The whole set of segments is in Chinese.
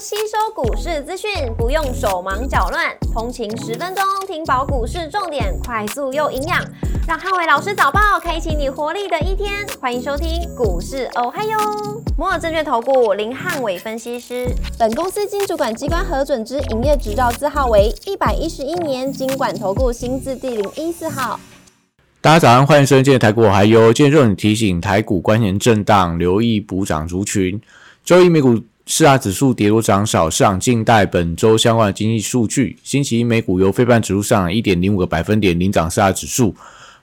吸收股市资讯，不用手忙脚乱，通勤十分钟听饱股市重点，快速又营养，让汉伟老师早报开启你活力的一天。欢迎收听股市哦嗨哟，摩尔证券投顾林汉伟分析师，本公司经主管机关核准之营业执照字号为一百一十一年经管投顾新字第零一四号。大家早上，欢迎收听今天台股我还有。今天重点提醒台股关联震荡，留意补涨族群。周一美股。四大指数跌多涨少，市场静待本周相关的经济数据。星期一美股由非半指数上涨一点零五个百分点领涨四大指数，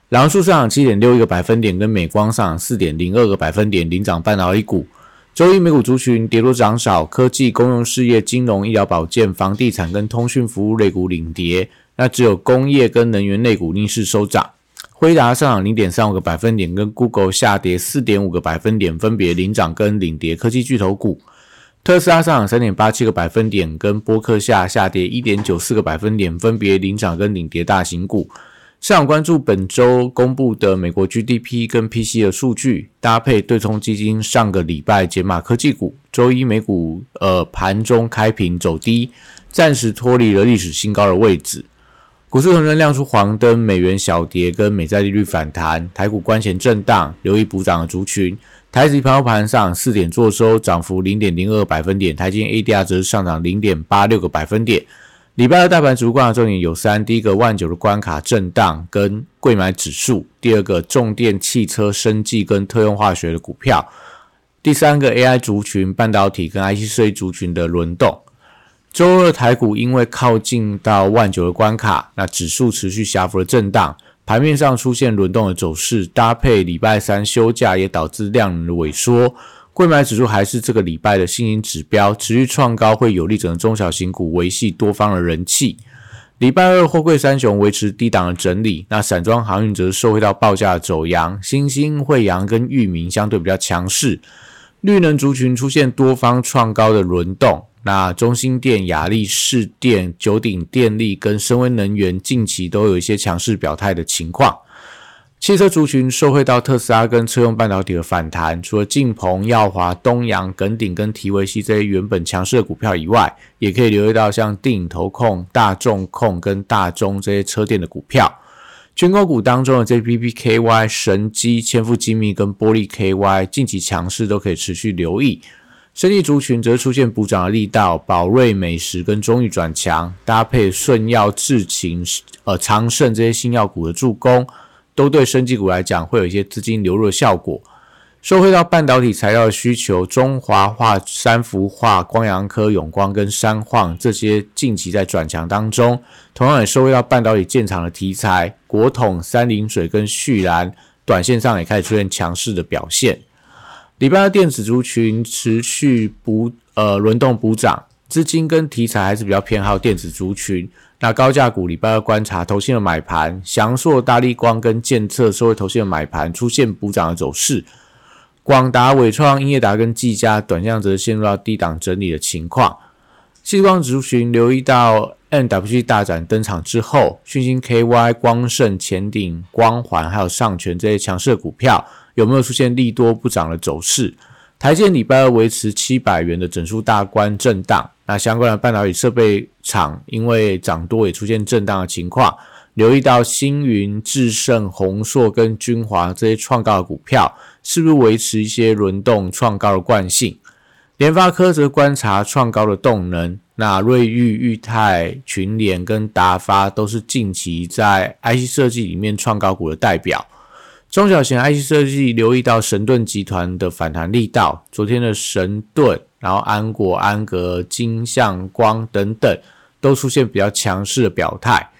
蓝数上涨七点六一个百分点，跟美光上涨四点零二个百分点领涨半导体股。周一美股族群跌多涨少，科技、公用事业、金融、医疗保健、房地产跟通讯服务类股领跌，那只有工业跟能源类股逆势收涨。辉达上涨零点三五个百分点，跟 Google 下跌四点五个百分点，分别领涨跟领跌科技巨头股。特斯拉上涨三点八七个百分点，跟波克夏下跌一点九四个百分点，分别领涨跟领跌大型股。市场关注本周公布的美国 GDP 跟 PC 的数据，搭配对冲基金上个礼拜解码科技股。周一美股呃盘中开平走低，暂时脱离了历史新高的位置。股市同时亮出黄灯，美元小跌跟美债利率反弹，台股关前震荡，留意补涨的族群。台指盘后盘上四点做收，涨幅零点零二百分点。台积 ADR 则是上涨零点八六个百分点。礼拜二大盘主观的重点有三：第一个万九的关卡震荡跟贵买指数；第二个重电、汽车、生技跟特用化学的股票；第三个 AI 族群、半导体跟 IC 设计族群的轮动。周二台股因为靠近到万九的关卡，那指数持续下幅的震荡。盘面上出现轮动的走势，搭配礼拜三休假，也导致量能的萎缩。贵买指数还是这个礼拜的新兴指标，持续创高，会有利整个中小型股维系多方的人气。礼拜二货柜三雄维持低档的整理，那散装航运则受惠到报价走阳，新兴、惠阳跟裕民相对比较强势。绿能族群出现多方创高的轮动。那中兴电、雅力士电、九鼎电力跟深威能源近期都有一些强势表态的情况。汽车族群受惠到特斯拉跟车用半导体的反弹，除了晋鹏、耀华、东阳、耿鼎跟提维西这些原本强势的股票以外，也可以留意到像电影投控、大众控跟大中这些车电的股票。军工股当中的 JPPKY、神机、千富精密跟玻璃 KY 近期强势都可以持续留意。生意族群则出现补涨的力道，宝瑞美食跟中裕转强，搭配顺药、智勤、呃长盛这些新药股的助攻，都对生技股来讲会有一些资金流入的效果。收回到半导体材料的需求，中华化、三氟化、光阳科、永光跟三晃这些近期在转强当中，同样也收回到半导体建厂的题材，国统、三菱水跟旭然，短线上也开始出现强势的表现。礼拜二电子族群持续补呃轮动补涨，资金跟题材还是比较偏好电子族群。那高价股礼拜二观察投信的买盘，翔硕、大力光跟建策收回投信的买盘，出现补涨的走势。广达、伟创、英业达跟技嘉短向则陷入到低档整理的情况。细光族群留意到 NWG 大展登场之后，讯星 KY、光盛、前顶、光环还有上权这些强势股票。有没有出现利多不涨的走势？台积礼拜二维持七百元的整数大关震荡，那相关的半导体设备厂因为涨多也出现震荡的情况。留意到星云、智胜、宏硕跟君华这些创高的股票，是不是维持一些轮动创高的惯性？联发科则观察创高的动能，那瑞昱、裕泰、群联跟达发都是近期在 IC 设计里面创高股的代表。中小型 IC 设计留意到神盾集团的反弹力道，昨天的神盾，然后安国、安格、金相光等等都出现比较强势的表态。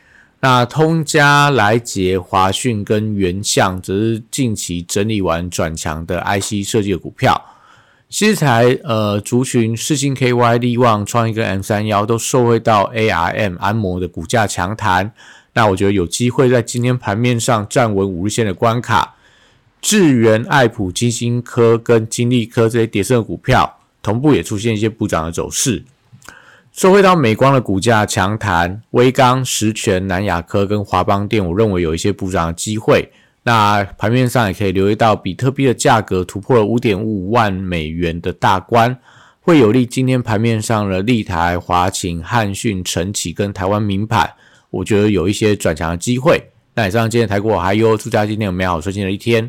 那通家、来捷、华讯跟元相则是近期整理完转强的 IC 设计的股票。西材呃族群世星 KY、力旺、创意跟 M 三幺都受惠到 ARM 安摩的股价强弹。那我觉得有机会在今天盘面上站稳五日线的关卡，智源、爱普、金星科跟金利科这些跌升的股票，同步也出现一些补涨的走势。收回到美光的股价强弹，威刚、实权、南亚科跟华邦电，我认为有一些补涨的机会。那盘面上也可以留意到，比特币的价格突破了五点五万美元的大关。会有利今天盘面上的立台、华擎、汉讯、晨起跟台湾名牌，我觉得有一些转强的机会。那以上今天台股还有祝大家今天有美好顺心的一天。